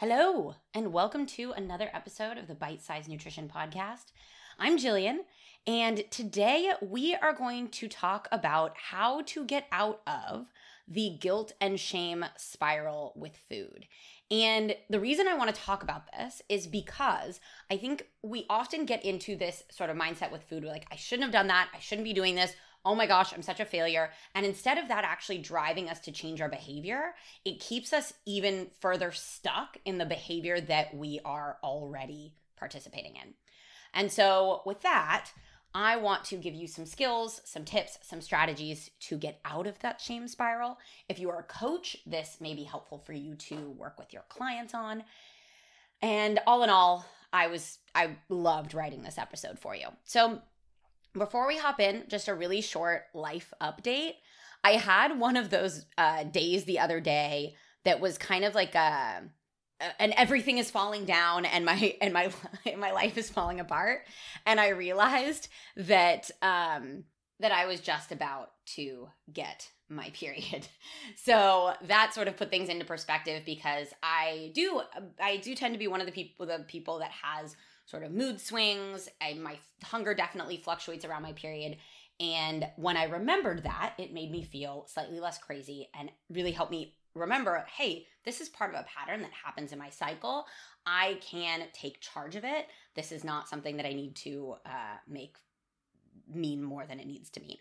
Hello, and welcome to another episode of the Bite Size Nutrition Podcast. I'm Jillian, and today we are going to talk about how to get out of the guilt and shame spiral with food. And the reason I want to talk about this is because I think we often get into this sort of mindset with food. We're like, I shouldn't have done that. I shouldn't be doing this oh my gosh, I'm such a failure. And instead of that actually driving us to change our behavior, it keeps us even further stuck in the behavior that we are already participating in. And so, with that, I want to give you some skills, some tips, some strategies to get out of that shame spiral. If you are a coach, this may be helpful for you to work with your clients on. And all in all, I was I loved writing this episode for you. So, before we hop in, just a really short life update. I had one of those uh, days the other day that was kind of like a and everything is falling down and my and my my life is falling apart and i realized that um that i was just about to get my period so that sort of put things into perspective because i do i do tend to be one of the people the people that has sort of mood swings and my hunger definitely fluctuates around my period. And when I remembered that, it made me feel slightly less crazy and really helped me remember hey, this is part of a pattern that happens in my cycle. I can take charge of it. This is not something that I need to uh, make mean more than it needs to mean.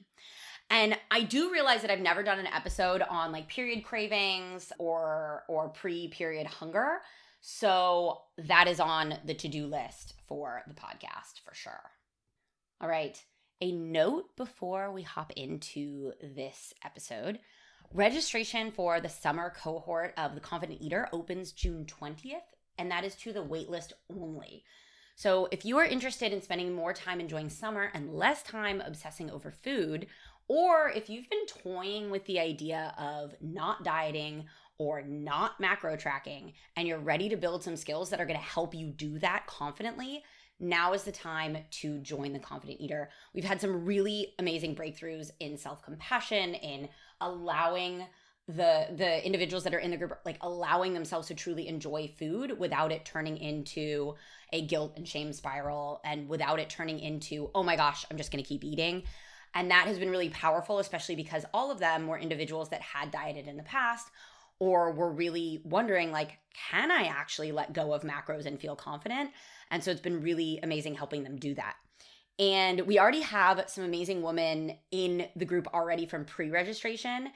And I do realize that I've never done an episode on like period cravings or or pre-period hunger. So that is on the to-do list for the podcast for sure. All right. A note before we hop into this episode registration for the summer cohort of The Confident Eater opens June 20th, and that is to the waitlist only. So, if you are interested in spending more time enjoying summer and less time obsessing over food, or if you've been toying with the idea of not dieting or not macro tracking and you're ready to build some skills that are going to help you do that confidently, now is the time to join the confident eater. We've had some really amazing breakthroughs in self-compassion in allowing the the individuals that are in the group like allowing themselves to truly enjoy food without it turning into a guilt and shame spiral and without it turning into oh my gosh i'm just going to keep eating and that has been really powerful especially because all of them were individuals that had dieted in the past or were really wondering like can i actually let go of macros and feel confident? And so it's been really amazing helping them do that. And we already have some amazing women in the group already from pre-registration.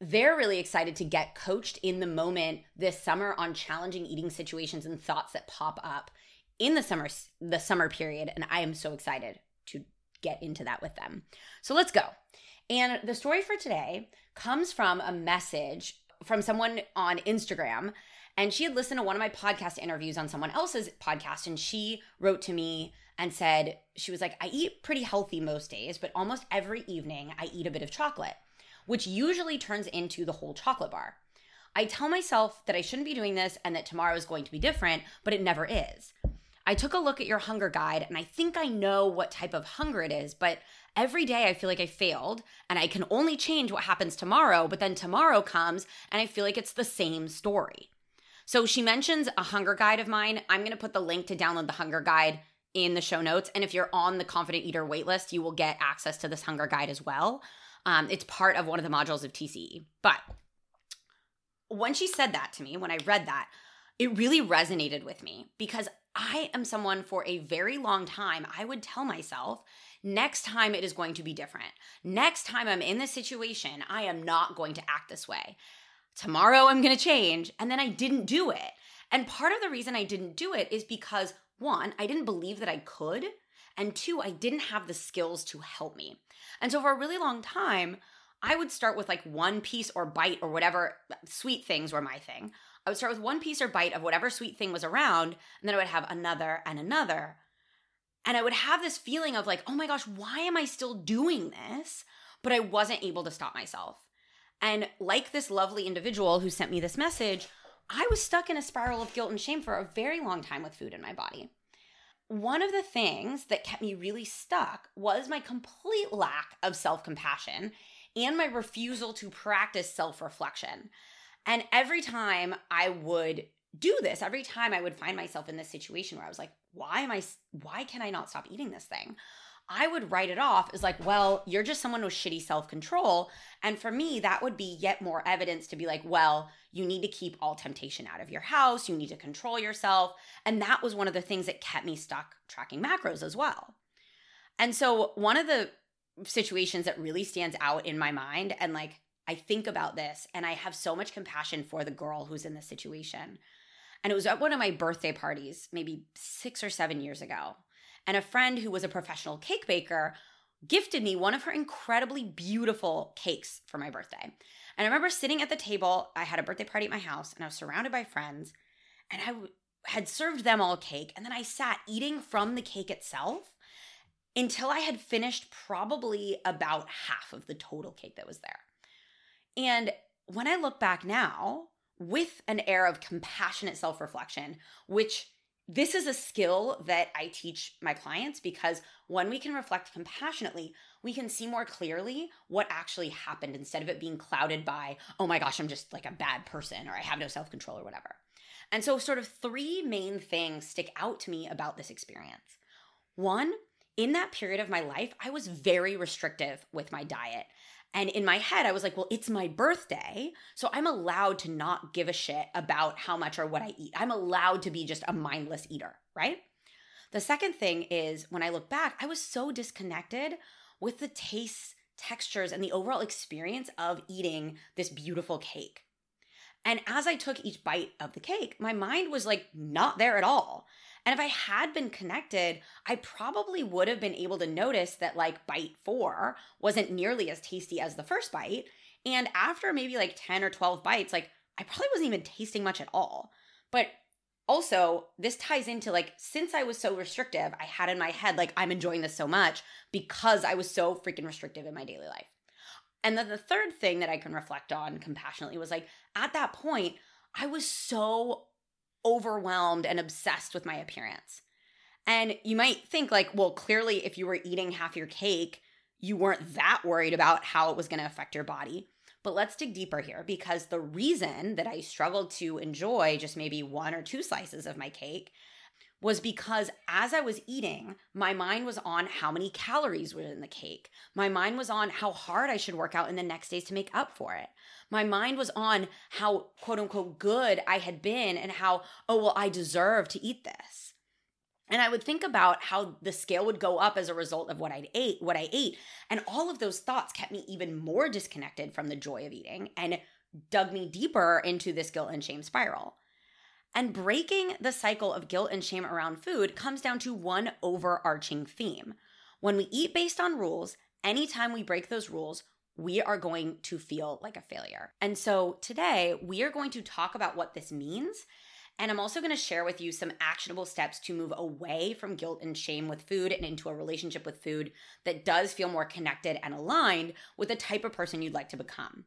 They're really excited to get coached in the moment this summer on challenging eating situations and thoughts that pop up in the summer the summer period and i am so excited to get into that with them. So let's go. And the story for today comes from a message from someone on Instagram and she had listened to one of my podcast interviews on someone else's podcast and she wrote to me and said she was like I eat pretty healthy most days but almost every evening I eat a bit of chocolate which usually turns into the whole chocolate bar. I tell myself that I shouldn't be doing this and that tomorrow is going to be different, but it never is. I took a look at your hunger guide and I think I know what type of hunger it is, but every day I feel like I failed and I can only change what happens tomorrow, but then tomorrow comes and I feel like it's the same story. So she mentions a hunger guide of mine. I'm going to put the link to download the hunger guide in the show notes. And if you're on the Confident Eater waitlist, you will get access to this hunger guide as well. Um, it's part of one of the modules of TCE. But when she said that to me, when I read that, it really resonated with me because I am someone for a very long time, I would tell myself, next time it is going to be different. Next time I'm in this situation, I am not going to act this way. Tomorrow I'm going to change. And then I didn't do it. And part of the reason I didn't do it is because one, I didn't believe that I could. And two, I didn't have the skills to help me. And so for a really long time, I would start with like one piece or bite or whatever sweet things were my thing. I would start with one piece or bite of whatever sweet thing was around, and then I would have another and another. And I would have this feeling of like, oh my gosh, why am I still doing this? But I wasn't able to stop myself. And like this lovely individual who sent me this message, I was stuck in a spiral of guilt and shame for a very long time with food in my body. One of the things that kept me really stuck was my complete lack of self compassion and my refusal to practice self reflection. And every time I would do this every time I would find myself in this situation where I was like, why am I, why can I not stop eating this thing? I would write it off as like, well, you're just someone with shitty self control. And for me, that would be yet more evidence to be like, well, you need to keep all temptation out of your house. You need to control yourself. And that was one of the things that kept me stuck tracking macros as well. And so, one of the situations that really stands out in my mind, and like I think about this, and I have so much compassion for the girl who's in this situation. And it was at one of my birthday parties, maybe six or seven years ago and a friend who was a professional cake baker gifted me one of her incredibly beautiful cakes for my birthday. And I remember sitting at the table, I had a birthday party at my house, and I was surrounded by friends, and I w- had served them all cake. And then I sat eating from the cake itself until I had finished probably about half of the total cake that was there. And when I look back now, with an air of compassionate self reflection, which this is a skill that I teach my clients because when we can reflect compassionately, we can see more clearly what actually happened instead of it being clouded by, oh my gosh, I'm just like a bad person or I have no self control or whatever. And so, sort of three main things stick out to me about this experience. One, in that period of my life, I was very restrictive with my diet. And in my head, I was like, well, it's my birthday. So I'm allowed to not give a shit about how much or what I eat. I'm allowed to be just a mindless eater, right? The second thing is when I look back, I was so disconnected with the tastes, textures, and the overall experience of eating this beautiful cake. And as I took each bite of the cake, my mind was like not there at all. And if I had been connected, I probably would have been able to notice that like bite four wasn't nearly as tasty as the first bite. And after maybe like 10 or 12 bites, like I probably wasn't even tasting much at all. But also, this ties into like, since I was so restrictive, I had in my head, like, I'm enjoying this so much because I was so freaking restrictive in my daily life. And then the third thing that I can reflect on compassionately was like, at that point, I was so overwhelmed and obsessed with my appearance. And you might think, like, well, clearly, if you were eating half your cake, you weren't that worried about how it was going to affect your body. But let's dig deeper here because the reason that I struggled to enjoy just maybe one or two slices of my cake was because as I was eating, my mind was on how many calories were in the cake. My mind was on how hard I should work out in the next days to make up for it. My mind was on how quote unquote good I had been and how, oh, well, I deserve to eat this. And I would think about how the scale would go up as a result of what I ate, what I ate. And all of those thoughts kept me even more disconnected from the joy of eating and dug me deeper into this guilt and shame spiral. And breaking the cycle of guilt and shame around food comes down to one overarching theme. When we eat based on rules, anytime we break those rules, we are going to feel like a failure. And so today, we are going to talk about what this means. And I'm also going to share with you some actionable steps to move away from guilt and shame with food and into a relationship with food that does feel more connected and aligned with the type of person you'd like to become.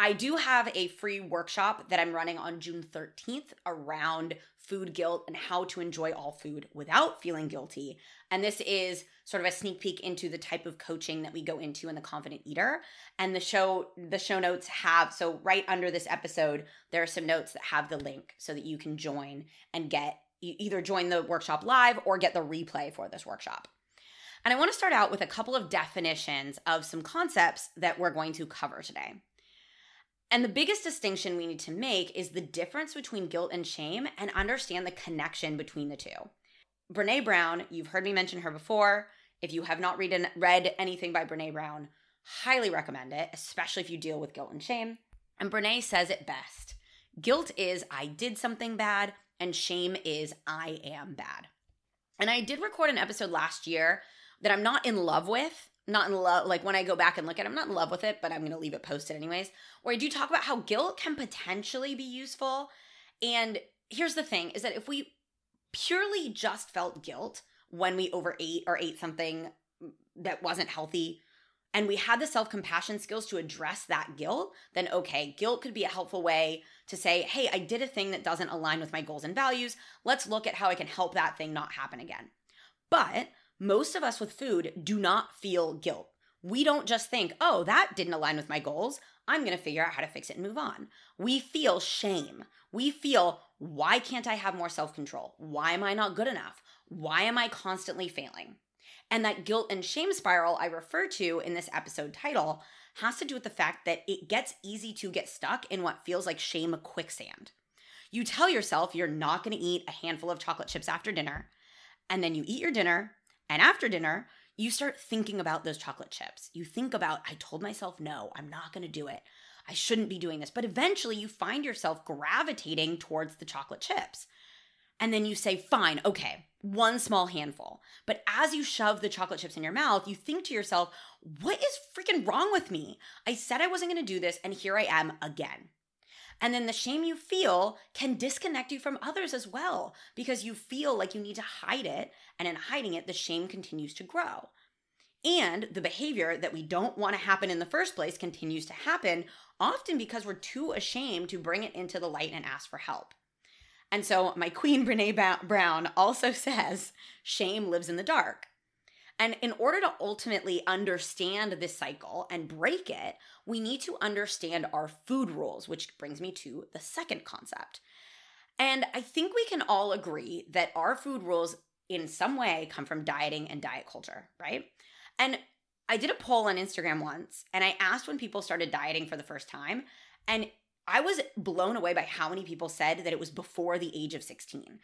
I do have a free workshop that I'm running on June 13th around food guilt and how to enjoy all food without feeling guilty. And this is sort of a sneak peek into the type of coaching that we go into in the confident eater. And the show the show notes have so right under this episode there are some notes that have the link so that you can join and get either join the workshop live or get the replay for this workshop. And I want to start out with a couple of definitions of some concepts that we're going to cover today. And the biggest distinction we need to make is the difference between guilt and shame and understand the connection between the two. Brene Brown, you've heard me mention her before. If you have not read, read anything by Brene Brown, highly recommend it, especially if you deal with guilt and shame. And Brene says it best guilt is I did something bad, and shame is I am bad. And I did record an episode last year that I'm not in love with not in love like when i go back and look at it i'm not in love with it but i'm going to leave it posted anyways where i do talk about how guilt can potentially be useful. And here's the thing is that if we purely just felt guilt when we overate or ate something that wasn't healthy and we had the self-compassion skills to address that guilt then okay guilt could be a helpful way to say hey i did a thing that doesn't align with my goals and values. Let's look at how i can help that thing not happen again. But most of us with food do not feel guilt. We don't just think, oh, that didn't align with my goals. I'm going to figure out how to fix it and move on. We feel shame. We feel, why can't I have more self control? Why am I not good enough? Why am I constantly failing? And that guilt and shame spiral I refer to in this episode title has to do with the fact that it gets easy to get stuck in what feels like shame quicksand. You tell yourself you're not going to eat a handful of chocolate chips after dinner, and then you eat your dinner, and after dinner, you start thinking about those chocolate chips. You think about, I told myself no, I'm not going to do it. I shouldn't be doing this. But eventually you find yourself gravitating towards the chocolate chips. And then you say, fine, okay, one small handful. But as you shove the chocolate chips in your mouth, you think to yourself, what is freaking wrong with me? I said I wasn't gonna do this, and here I am again. And then the shame you feel can disconnect you from others as well because you feel like you need to hide it. And in hiding it, the shame continues to grow. And the behavior that we don't want to happen in the first place continues to happen, often because we're too ashamed to bring it into the light and ask for help. And so, my queen, Brene Brown, also says shame lives in the dark. And in order to ultimately understand this cycle and break it, we need to understand our food rules, which brings me to the second concept. And I think we can all agree that our food rules in some way come from dieting and diet culture, right? And I did a poll on Instagram once and I asked when people started dieting for the first time. And I was blown away by how many people said that it was before the age of 16.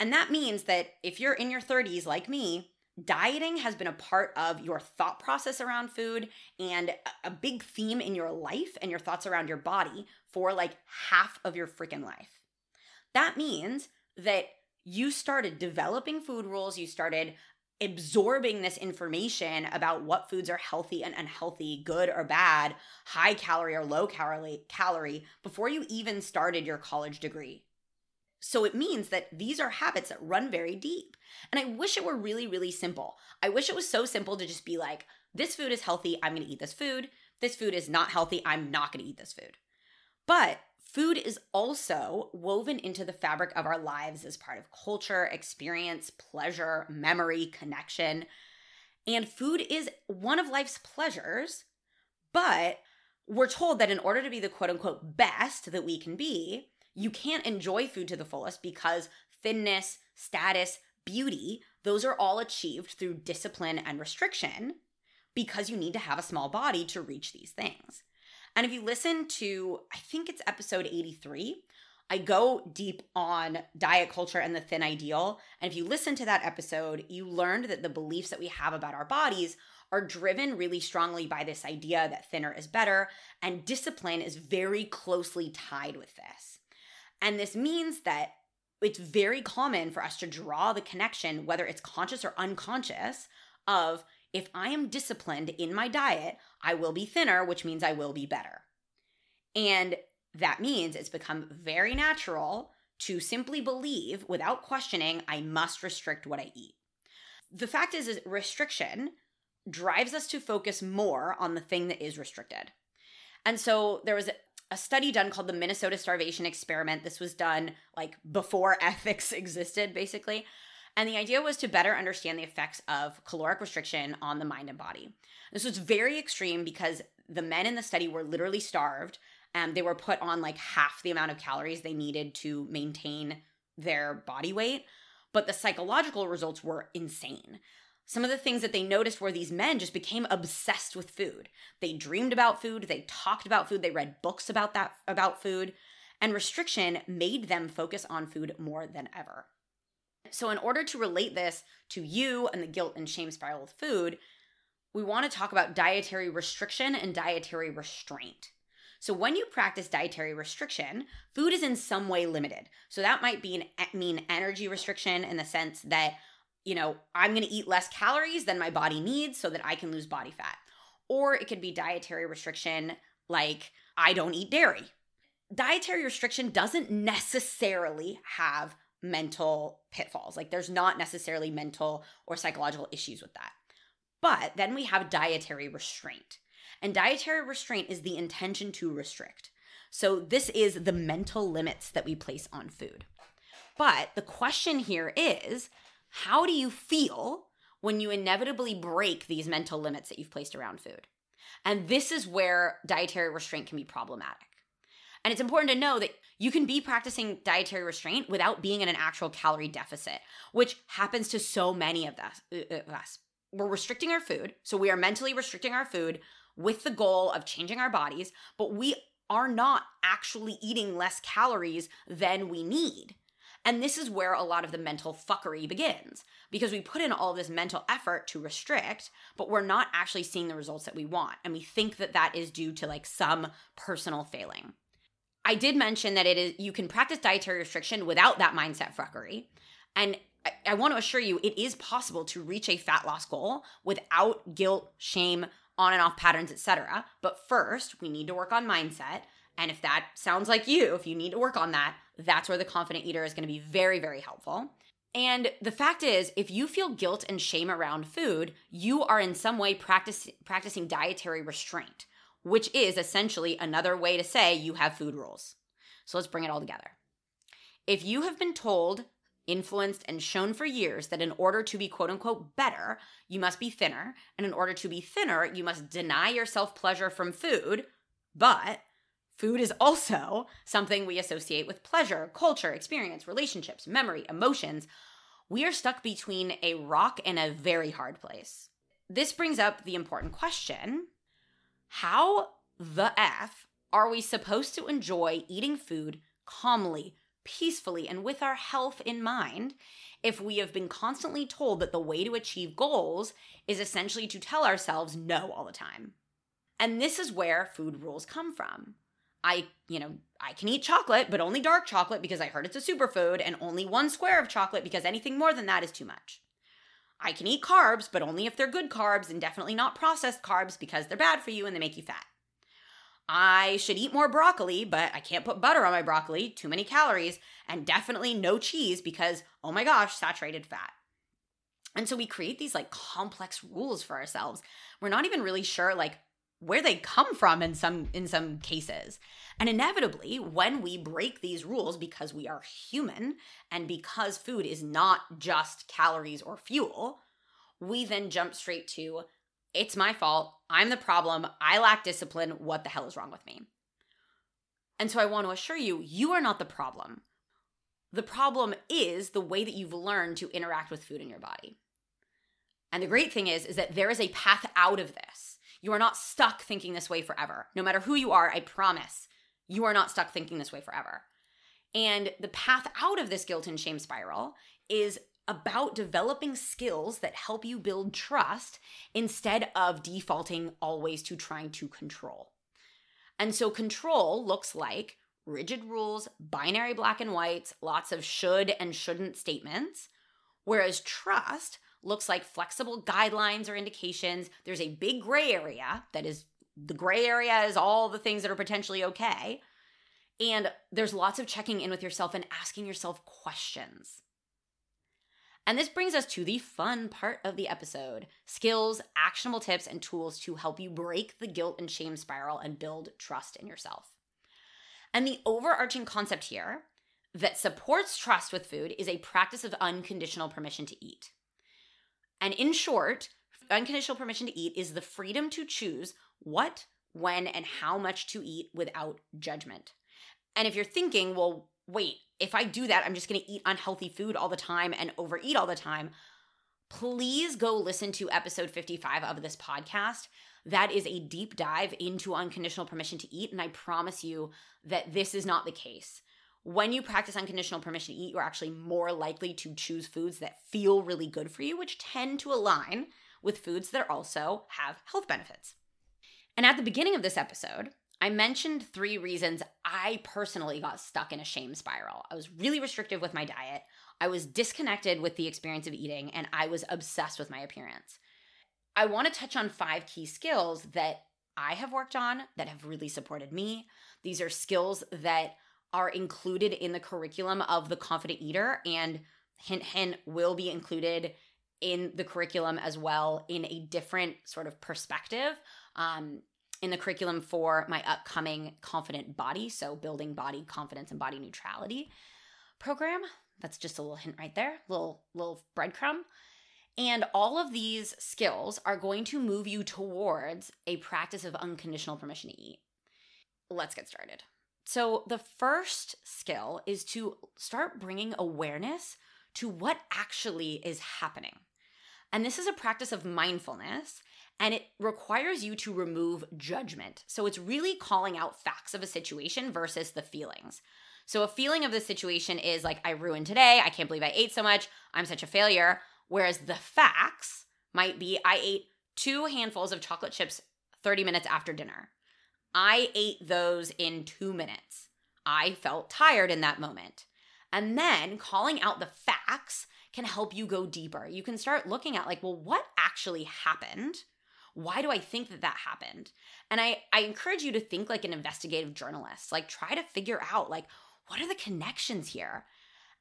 And that means that if you're in your 30s like me, dieting has been a part of your thought process around food and a big theme in your life and your thoughts around your body for like half of your freaking life. That means that you started developing food rules, you started absorbing this information about what foods are healthy and unhealthy, good or bad, high calorie or low calorie, calorie before you even started your college degree. So it means that these are habits that run very deep. And I wish it were really, really simple. I wish it was so simple to just be like, this food is healthy, I'm gonna eat this food. This food is not healthy, I'm not gonna eat this food. But food is also woven into the fabric of our lives as part of culture, experience, pleasure, memory, connection. And food is one of life's pleasures, but we're told that in order to be the quote unquote best that we can be, you can't enjoy food to the fullest because thinness, status, beauty, those are all achieved through discipline and restriction because you need to have a small body to reach these things. And if you listen to, I think it's episode 83, I go deep on diet culture and the thin ideal. And if you listen to that episode, you learned that the beliefs that we have about our bodies are driven really strongly by this idea that thinner is better, and discipline is very closely tied with this. And this means that it's very common for us to draw the connection, whether it's conscious or unconscious, of if I am disciplined in my diet, I will be thinner, which means I will be better. And that means it's become very natural to simply believe without questioning, I must restrict what I eat. The fact is, is restriction drives us to focus more on the thing that is restricted. And so there was a study done called the Minnesota Starvation Experiment. This was done like before ethics existed, basically. And the idea was to better understand the effects of caloric restriction on the mind and body. This was very extreme because the men in the study were literally starved and they were put on like half the amount of calories they needed to maintain their body weight. But the psychological results were insane. Some of the things that they noticed were these men just became obsessed with food. They dreamed about food, they talked about food, they read books about that about food, and restriction made them focus on food more than ever. So in order to relate this to you and the guilt and shame spiral with food, we want to talk about dietary restriction and dietary restraint. So when you practice dietary restriction, food is in some way limited. So that might be an, mean energy restriction in the sense that you know, I'm going to eat less calories than my body needs so that I can lose body fat. Or it could be dietary restriction, like I don't eat dairy. Dietary restriction doesn't necessarily have mental pitfalls. Like there's not necessarily mental or psychological issues with that. But then we have dietary restraint. And dietary restraint is the intention to restrict. So this is the mental limits that we place on food. But the question here is how do you feel when you inevitably break these mental limits that you've placed around food? And this is where dietary restraint can be problematic. And it's important to know that you can be practicing dietary restraint without being in an actual calorie deficit, which happens to so many of us. We're restricting our food. So we are mentally restricting our food with the goal of changing our bodies, but we are not actually eating less calories than we need. And this is where a lot of the mental fuckery begins because we put in all this mental effort to restrict, but we're not actually seeing the results that we want. And we think that that is due to like some personal failing. I did mention that it is you can practice dietary restriction without that mindset fuckery. And I, I want to assure you it is possible to reach a fat loss goal without guilt, shame, on and off patterns, etc. But first, we need to work on mindset. And if that sounds like you, if you need to work on that, that's where the confident eater is going to be very, very helpful. And the fact is, if you feel guilt and shame around food, you are in some way practice, practicing dietary restraint, which is essentially another way to say you have food rules. So let's bring it all together. If you have been told, influenced, and shown for years that in order to be quote unquote better, you must be thinner, and in order to be thinner, you must deny yourself pleasure from food, but Food is also something we associate with pleasure, culture, experience, relationships, memory, emotions. We are stuck between a rock and a very hard place. This brings up the important question How the F are we supposed to enjoy eating food calmly, peacefully, and with our health in mind if we have been constantly told that the way to achieve goals is essentially to tell ourselves no all the time? And this is where food rules come from. I, you know, I can eat chocolate, but only dark chocolate because I heard it's a superfood, and only one square of chocolate because anything more than that is too much. I can eat carbs, but only if they're good carbs and definitely not processed carbs because they're bad for you and they make you fat. I should eat more broccoli, but I can't put butter on my broccoli, too many calories, and definitely no cheese because, oh my gosh, saturated fat. And so we create these like complex rules for ourselves. We're not even really sure like where they come from in some in some cases. And inevitably, when we break these rules because we are human and because food is not just calories or fuel, we then jump straight to it's my fault. I'm the problem. I lack discipline. What the hell is wrong with me? And so I want to assure you, you are not the problem. The problem is the way that you've learned to interact with food in your body. And the great thing is is that there is a path out of this you are not stuck thinking this way forever. No matter who you are, I promise, you are not stuck thinking this way forever. And the path out of this guilt and shame spiral is about developing skills that help you build trust instead of defaulting always to trying to control. And so, control looks like rigid rules, binary black and whites, lots of should and shouldn't statements, whereas trust looks like flexible guidelines or indications. There's a big gray area that is the gray area is all the things that are potentially okay. And there's lots of checking in with yourself and asking yourself questions. And this brings us to the fun part of the episode skills, actionable tips, and tools to help you break the guilt and shame spiral and build trust in yourself. And the overarching concept here that supports trust with food is a practice of unconditional permission to eat. And in short, unconditional permission to eat is the freedom to choose what, when, and how much to eat without judgment. And if you're thinking, well, wait, if I do that, I'm just gonna eat unhealthy food all the time and overeat all the time, please go listen to episode 55 of this podcast. That is a deep dive into unconditional permission to eat. And I promise you that this is not the case when you practice unconditional permission to eat, you're actually more likely to choose foods that feel really good for you, which tend to align with foods that also have health benefits. And at the beginning of this episode, I mentioned three reasons I personally got stuck in a shame spiral. I was really restrictive with my diet, I was disconnected with the experience of eating, and I was obsessed with my appearance. I want to touch on five key skills that I have worked on that have really supported me. These are skills that are included in the curriculum of the confident eater and hint hint will be included in the curriculum as well in a different sort of perspective um, in the curriculum for my upcoming confident body so building body confidence and body neutrality program. That's just a little hint right there little little breadcrumb. And all of these skills are going to move you towards a practice of unconditional permission to eat. Let's get started So, the first skill is to start bringing awareness to what actually is happening. And this is a practice of mindfulness and it requires you to remove judgment. So, it's really calling out facts of a situation versus the feelings. So, a feeling of the situation is like, I ruined today. I can't believe I ate so much. I'm such a failure. Whereas the facts might be, I ate two handfuls of chocolate chips 30 minutes after dinner. I ate those in two minutes. I felt tired in that moment. And then calling out the facts can help you go deeper. You can start looking at, like, well, what actually happened? Why do I think that that happened? And I, I encourage you to think like an investigative journalist. Like, try to figure out, like, what are the connections here?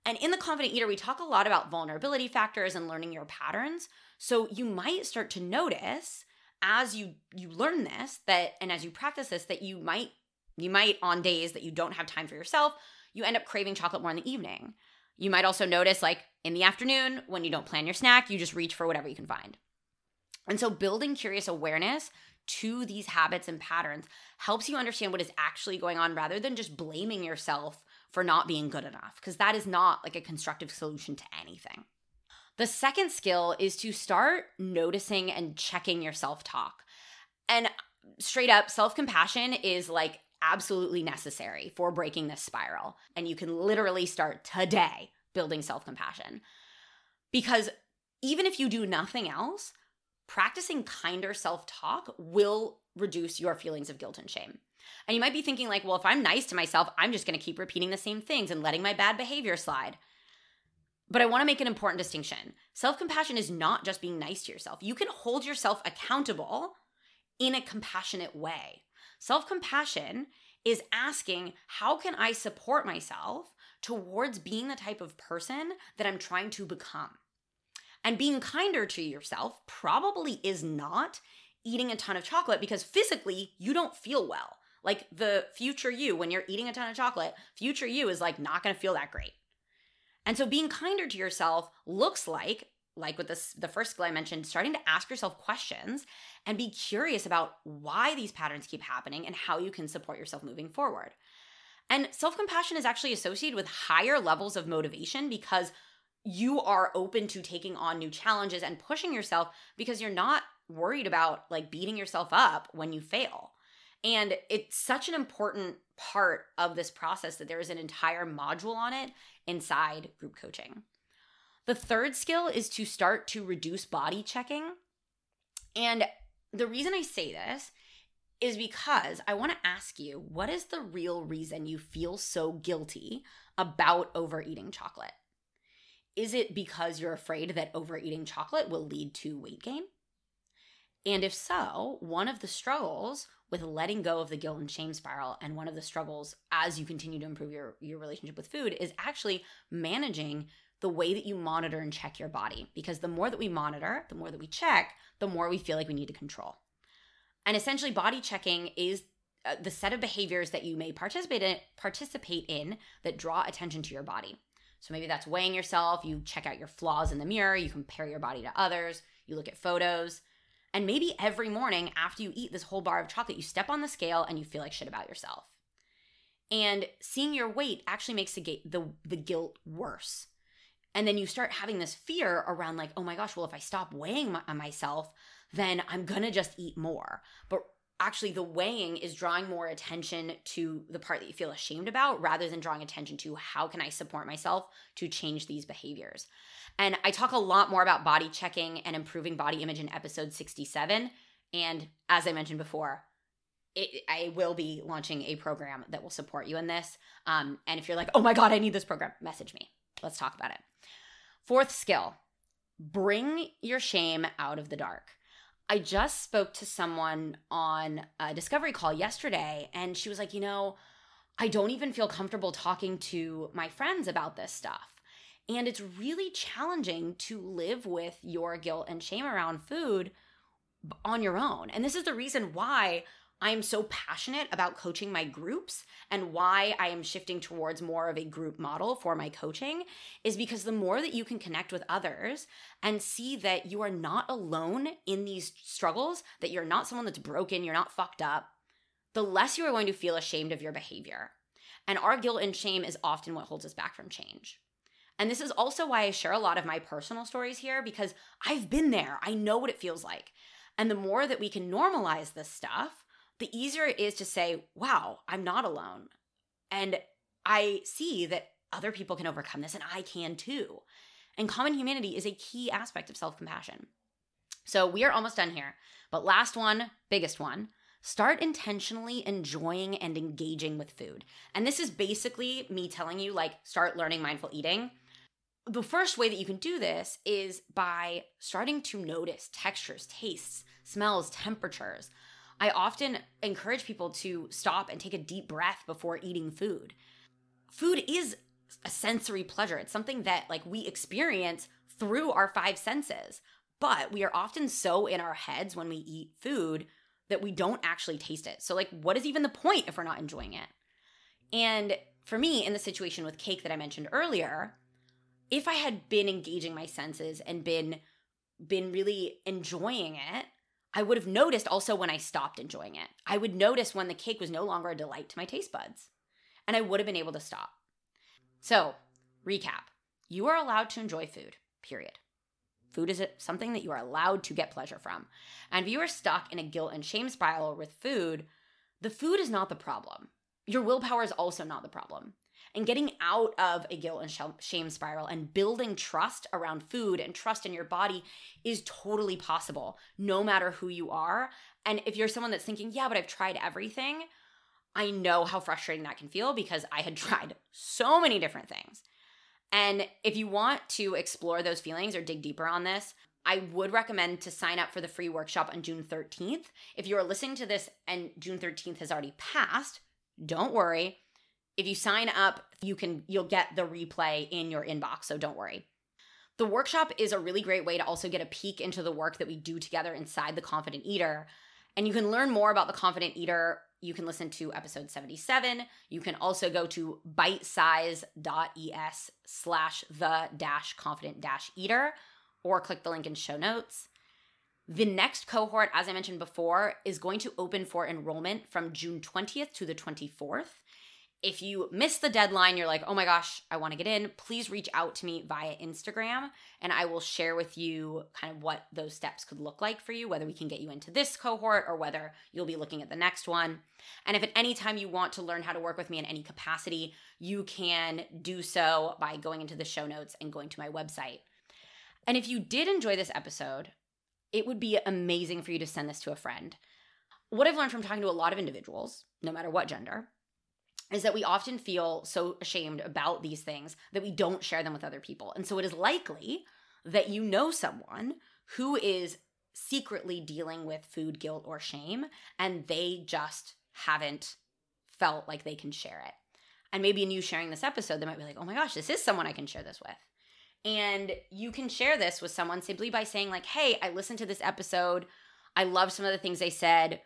And in the confident eater, we talk a lot about vulnerability factors and learning your patterns. So you might start to notice as you you learn this that and as you practice this that you might you might on days that you don't have time for yourself you end up craving chocolate more in the evening. You might also notice like in the afternoon when you don't plan your snack you just reach for whatever you can find. And so building curious awareness to these habits and patterns helps you understand what is actually going on rather than just blaming yourself for not being good enough because that is not like a constructive solution to anything the second skill is to start noticing and checking your self talk. And straight up, self compassion is like absolutely necessary for breaking this spiral. And you can literally start today building self compassion. Because even if you do nothing else, practicing kinder self talk will reduce your feelings of guilt and shame. And you might be thinking, like, well, if I'm nice to myself, I'm just gonna keep repeating the same things and letting my bad behavior slide. But I want to make an important distinction. Self compassion is not just being nice to yourself. You can hold yourself accountable in a compassionate way. Self compassion is asking, how can I support myself towards being the type of person that I'm trying to become? And being kinder to yourself probably is not eating a ton of chocolate because physically you don't feel well. Like the future you, when you're eating a ton of chocolate, future you is like not gonna feel that great. And so being kinder to yourself looks like like with this the first skill I mentioned, starting to ask yourself questions and be curious about why these patterns keep happening and how you can support yourself moving forward. And self-compassion is actually associated with higher levels of motivation because you are open to taking on new challenges and pushing yourself because you're not worried about like beating yourself up when you fail. And it's such an important part of this process that there is an entire module on it inside group coaching. The third skill is to start to reduce body checking. And the reason I say this is because I want to ask you what is the real reason you feel so guilty about overeating chocolate? Is it because you're afraid that overeating chocolate will lead to weight gain? And if so, one of the struggles with letting go of the guilt and shame spiral. And one of the struggles as you continue to improve your your relationship with food is actually managing the way that you monitor and check your body. Because the more that we monitor, the more that we check, the more we feel like we need to control. And essentially body checking is uh, the set of behaviors that you may participate in participate in that draw attention to your body. So maybe that's weighing yourself, you check out your flaws in the mirror, you compare your body to others, you look at photos, and maybe every morning after you eat this whole bar of chocolate, you step on the scale and you feel like shit about yourself. And seeing your weight actually makes the, the, the guilt worse. And then you start having this fear around, like, oh my gosh, well, if I stop weighing my, myself, then I'm gonna just eat more. But actually, the weighing is drawing more attention to the part that you feel ashamed about rather than drawing attention to how can I support myself to change these behaviors. And I talk a lot more about body checking and improving body image in episode 67. And as I mentioned before, it, I will be launching a program that will support you in this. Um, and if you're like, oh my God, I need this program, message me. Let's talk about it. Fourth skill bring your shame out of the dark. I just spoke to someone on a discovery call yesterday, and she was like, you know, I don't even feel comfortable talking to my friends about this stuff. And it's really challenging to live with your guilt and shame around food on your own. And this is the reason why I'm so passionate about coaching my groups and why I am shifting towards more of a group model for my coaching is because the more that you can connect with others and see that you are not alone in these struggles, that you're not someone that's broken, you're not fucked up, the less you are going to feel ashamed of your behavior. And our guilt and shame is often what holds us back from change. And this is also why I share a lot of my personal stories here because I've been there. I know what it feels like. And the more that we can normalize this stuff, the easier it is to say, wow, I'm not alone. And I see that other people can overcome this and I can too. And common humanity is a key aspect of self compassion. So we are almost done here. But last one, biggest one start intentionally enjoying and engaging with food. And this is basically me telling you, like, start learning mindful eating. The first way that you can do this is by starting to notice textures, tastes, smells, temperatures. I often encourage people to stop and take a deep breath before eating food. Food is a sensory pleasure. It's something that like we experience through our five senses. But we are often so in our heads when we eat food that we don't actually taste it. So like what is even the point if we're not enjoying it? And for me in the situation with cake that I mentioned earlier, if I had been engaging my senses and been been really enjoying it, I would have noticed also when I stopped enjoying it. I would notice when the cake was no longer a delight to my taste buds. And I would have been able to stop. So, recap you are allowed to enjoy food, period. Food is something that you are allowed to get pleasure from. And if you are stuck in a guilt and shame spiral with food, the food is not the problem. Your willpower is also not the problem. And getting out of a guilt and shame spiral and building trust around food and trust in your body is totally possible, no matter who you are. And if you're someone that's thinking, yeah, but I've tried everything, I know how frustrating that can feel because I had tried so many different things. And if you want to explore those feelings or dig deeper on this, I would recommend to sign up for the free workshop on June 13th. If you are listening to this and June 13th has already passed, don't worry. If you sign up, you can you'll get the replay in your inbox, so don't worry. The workshop is a really great way to also get a peek into the work that we do together inside the Confident Eater. And you can learn more about the Confident Eater you can listen to episode 77. You can also go to bitesize.es slash the dash confident dash eater or click the link in show notes. The next cohort, as I mentioned before, is going to open for enrollment from June 20th to the 24th. If you miss the deadline, you're like, oh my gosh, I want to get in, please reach out to me via Instagram and I will share with you kind of what those steps could look like for you, whether we can get you into this cohort or whether you'll be looking at the next one. And if at any time you want to learn how to work with me in any capacity, you can do so by going into the show notes and going to my website. And if you did enjoy this episode, it would be amazing for you to send this to a friend. What I've learned from talking to a lot of individuals, no matter what gender, is that we often feel so ashamed about these things that we don't share them with other people. And so it is likely that you know someone who is secretly dealing with food guilt or shame and they just haven't felt like they can share it. And maybe in you sharing this episode, they might be like, oh my gosh, this is someone I can share this with. And you can share this with someone simply by saying, like, hey, I listened to this episode. I love some of the things they said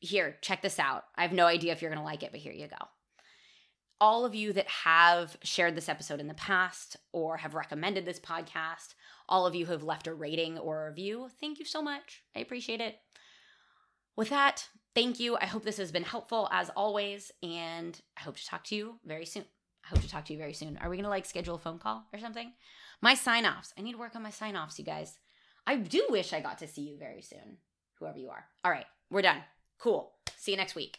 here, check this out. I have no idea if you're going to like it, but here you go. All of you that have shared this episode in the past or have recommended this podcast, all of you who have left a rating or a review, thank you so much. I appreciate it. With that, thank you. I hope this has been helpful as always, and I hope to talk to you very soon. I hope to talk to you very soon. Are we going to like schedule a phone call or something? My sign offs. I need to work on my sign offs, you guys. I do wish I got to see you very soon, whoever you are. All right, we're done. Cool. See you next week.